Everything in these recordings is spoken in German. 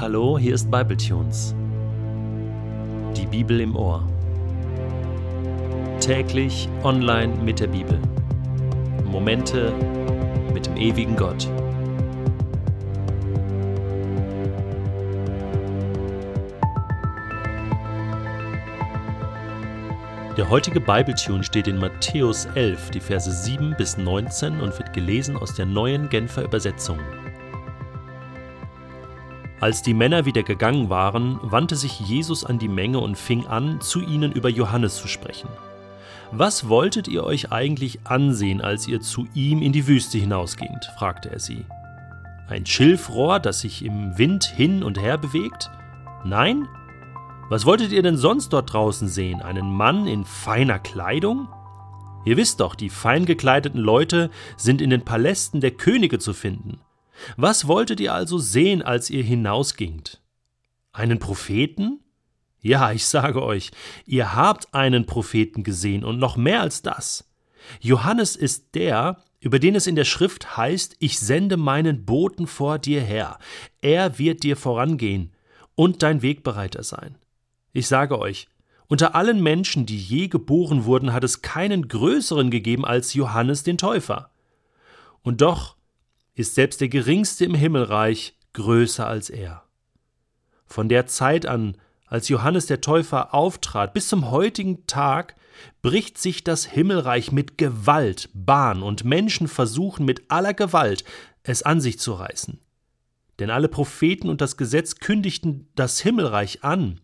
Hallo, hier ist Bibletunes. Die Bibel im Ohr. Täglich online mit der Bibel. Momente mit dem ewigen Gott. Der heutige Bibletune steht in Matthäus 11, die Verse 7 bis 19 und wird gelesen aus der neuen Genfer Übersetzung. Als die Männer wieder gegangen waren, wandte sich Jesus an die Menge und fing an, zu ihnen über Johannes zu sprechen. Was wolltet ihr euch eigentlich ansehen, als ihr zu ihm in die Wüste hinausgingt? fragte er sie. Ein Schilfrohr, das sich im Wind hin und her bewegt? Nein? Was wolltet ihr denn sonst dort draußen sehen? Einen Mann in feiner Kleidung? Ihr wisst doch, die fein gekleideten Leute sind in den Palästen der Könige zu finden. Was wolltet ihr also sehen, als ihr hinausgingt? Einen Propheten? Ja, ich sage euch, ihr habt einen Propheten gesehen und noch mehr als das. Johannes ist der, über den es in der Schrift heißt, ich sende meinen Boten vor dir her, er wird dir vorangehen und dein Wegbereiter sein. Ich sage euch, unter allen Menschen, die je geboren wurden, hat es keinen größeren gegeben als Johannes den Täufer. Und doch ist selbst der Geringste im Himmelreich größer als er. Von der Zeit an, als Johannes der Täufer auftrat, bis zum heutigen Tag bricht sich das Himmelreich mit Gewalt Bahn und Menschen versuchen mit aller Gewalt es an sich zu reißen. Denn alle Propheten und das Gesetz kündigten das Himmelreich an,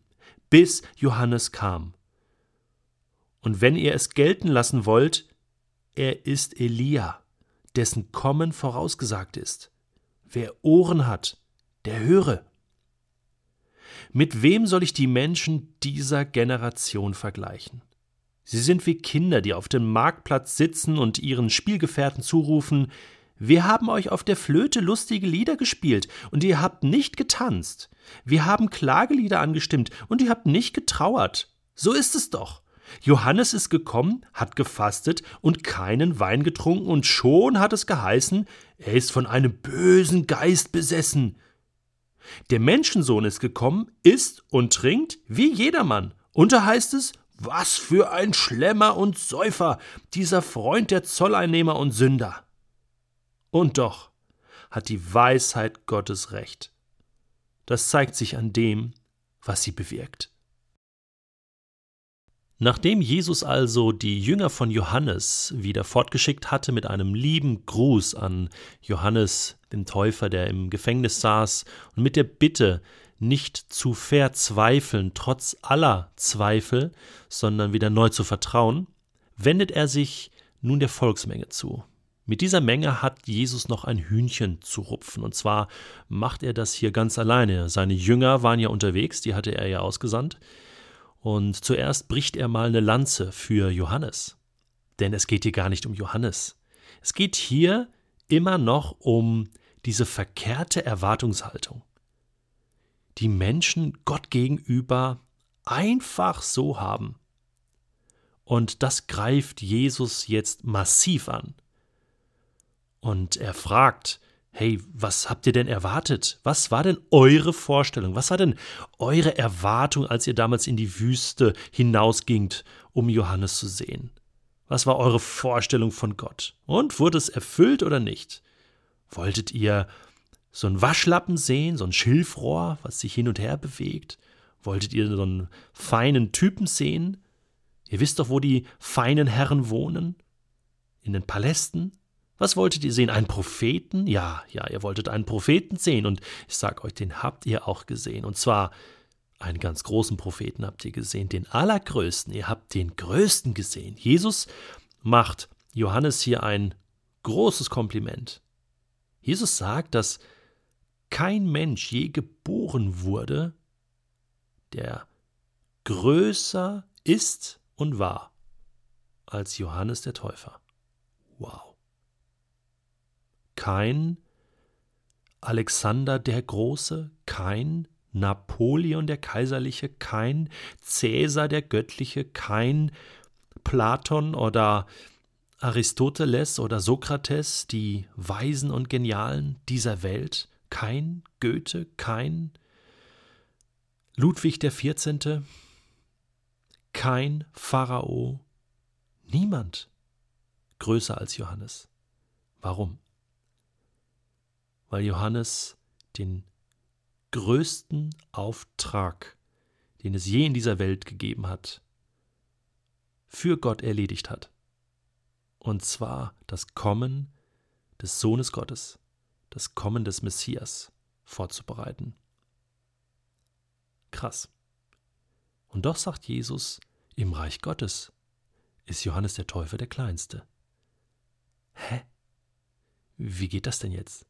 bis Johannes kam. Und wenn ihr es gelten lassen wollt, er ist Elia dessen Kommen vorausgesagt ist. Wer Ohren hat, der höre. Mit wem soll ich die Menschen dieser Generation vergleichen? Sie sind wie Kinder, die auf dem Marktplatz sitzen und ihren Spielgefährten zurufen Wir haben euch auf der Flöte lustige Lieder gespielt, und ihr habt nicht getanzt. Wir haben Klagelieder angestimmt, und ihr habt nicht getrauert. So ist es doch. Johannes ist gekommen, hat gefastet und keinen Wein getrunken, und schon hat es geheißen, er ist von einem bösen Geist besessen. Der Menschensohn ist gekommen, isst und trinkt wie jedermann. Und da heißt es, was für ein Schlemmer und Säufer, dieser Freund der Zolleinnehmer und Sünder. Und doch hat die Weisheit Gottes recht. Das zeigt sich an dem, was sie bewirkt. Nachdem Jesus also die Jünger von Johannes wieder fortgeschickt hatte mit einem lieben Gruß an Johannes, den Täufer, der im Gefängnis saß, und mit der Bitte, nicht zu verzweifeln, trotz aller Zweifel, sondern wieder neu zu vertrauen, wendet er sich nun der Volksmenge zu. Mit dieser Menge hat Jesus noch ein Hühnchen zu rupfen. Und zwar macht er das hier ganz alleine. Seine Jünger waren ja unterwegs, die hatte er ja ausgesandt. Und zuerst bricht er mal eine Lanze für Johannes. Denn es geht hier gar nicht um Johannes. Es geht hier immer noch um diese verkehrte Erwartungshaltung. Die Menschen Gott gegenüber einfach so haben. Und das greift Jesus jetzt massiv an. Und er fragt, hey, was habt ihr denn erwartet? Was war denn eure Vorstellung? Was war denn eure Erwartung, als ihr damals in die Wüste hinausgingt, um Johannes zu sehen? Was war eure Vorstellung von Gott? Und wurde es erfüllt oder nicht? Wolltet ihr so ein Waschlappen sehen, so ein Schilfrohr, was sich hin und her bewegt? Wolltet ihr so einen feinen Typen sehen? Ihr wisst doch, wo die feinen Herren wohnen? In den Palästen? Was wolltet ihr sehen? Einen Propheten? Ja, ja, ihr wolltet einen Propheten sehen. Und ich sage euch, den habt ihr auch gesehen. Und zwar einen ganz großen Propheten habt ihr gesehen, den allergrößten. Ihr habt den größten gesehen. Jesus macht Johannes hier ein großes Kompliment. Jesus sagt, dass kein Mensch je geboren wurde, der größer ist und war als Johannes der Täufer. Wow kein Alexander der Große, kein Napoleon der Kaiserliche, kein Cäsar der Göttliche, kein Platon oder Aristoteles oder Sokrates, die Weisen und Genialen dieser Welt, kein Goethe, kein Ludwig XIV., kein Pharao, niemand größer als Johannes. Warum? Weil Johannes den größten Auftrag, den es je in dieser Welt gegeben hat, für Gott erledigt hat. Und zwar das Kommen des Sohnes Gottes, das Kommen des Messias vorzubereiten. Krass. Und doch sagt Jesus, im Reich Gottes ist Johannes der Täufer der Kleinste. Hä? Wie geht das denn jetzt?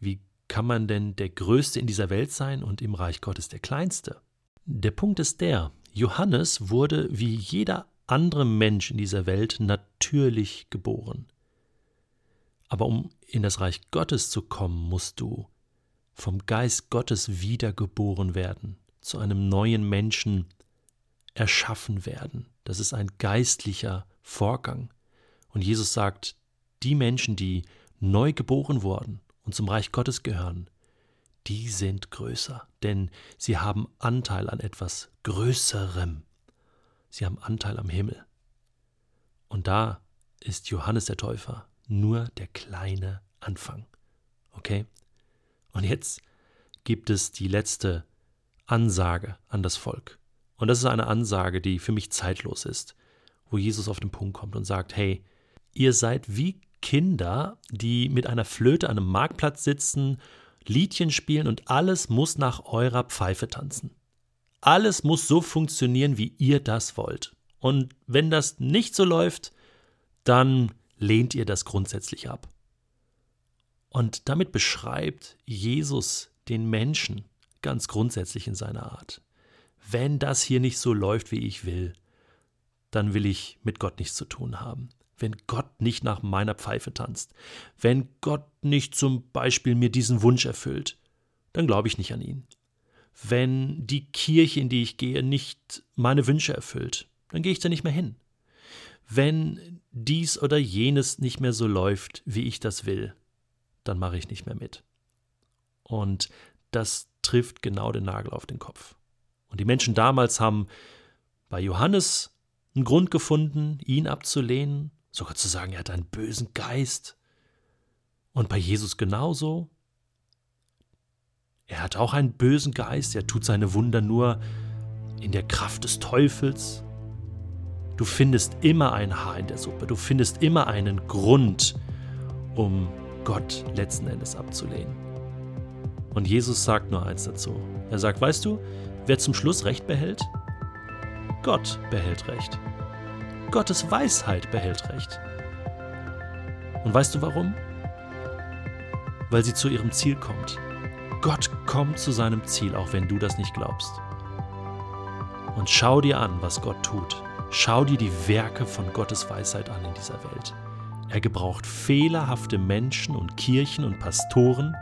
Wie kann man denn der Größte in dieser Welt sein und im Reich Gottes der Kleinste? Der Punkt ist der, Johannes wurde wie jeder andere Mensch in dieser Welt natürlich geboren. Aber um in das Reich Gottes zu kommen, musst du vom Geist Gottes wiedergeboren werden, zu einem neuen Menschen erschaffen werden. Das ist ein geistlicher Vorgang. Und Jesus sagt, die Menschen, die neu geboren wurden und zum Reich Gottes gehören, die sind größer, denn sie haben Anteil an etwas Größerem. Sie haben Anteil am Himmel. Und da ist Johannes der Täufer nur der kleine Anfang. Okay? Und jetzt gibt es die letzte Ansage an das Volk. Und das ist eine Ansage, die für mich zeitlos ist, wo Jesus auf den Punkt kommt und sagt, hey, ihr seid wie Kinder, die mit einer Flöte an einem Marktplatz sitzen, Liedchen spielen und alles muss nach eurer Pfeife tanzen. Alles muss so funktionieren, wie ihr das wollt. Und wenn das nicht so läuft, dann lehnt ihr das grundsätzlich ab. Und damit beschreibt Jesus den Menschen ganz grundsätzlich in seiner Art. Wenn das hier nicht so läuft, wie ich will, dann will ich mit Gott nichts zu tun haben wenn Gott nicht nach meiner Pfeife tanzt, wenn Gott nicht zum Beispiel mir diesen Wunsch erfüllt, dann glaube ich nicht an ihn. Wenn die Kirche, in die ich gehe, nicht meine Wünsche erfüllt, dann gehe ich da nicht mehr hin. Wenn dies oder jenes nicht mehr so läuft, wie ich das will, dann mache ich nicht mehr mit. Und das trifft genau den Nagel auf den Kopf. Und die Menschen damals haben bei Johannes einen Grund gefunden, ihn abzulehnen, sogar zu sagen, er hat einen bösen Geist. Und bei Jesus genauso. Er hat auch einen bösen Geist, er tut seine Wunder nur in der Kraft des Teufels. Du findest immer ein Haar in der Suppe, du findest immer einen Grund, um Gott letzten Endes abzulehnen. Und Jesus sagt nur eins dazu. Er sagt, weißt du, wer zum Schluss Recht behält? Gott behält Recht. Gottes Weisheit behält Recht. Und weißt du warum? Weil sie zu ihrem Ziel kommt. Gott kommt zu seinem Ziel, auch wenn du das nicht glaubst. Und schau dir an, was Gott tut. Schau dir die Werke von Gottes Weisheit an in dieser Welt. Er gebraucht fehlerhafte Menschen und Kirchen und Pastoren,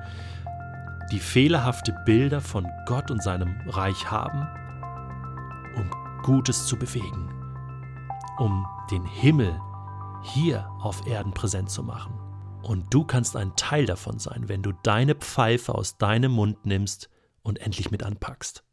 die fehlerhafte Bilder von Gott und seinem Reich haben, um Gutes zu bewegen um den Himmel hier auf Erden präsent zu machen. Und du kannst ein Teil davon sein, wenn du deine Pfeife aus deinem Mund nimmst und endlich mit anpackst.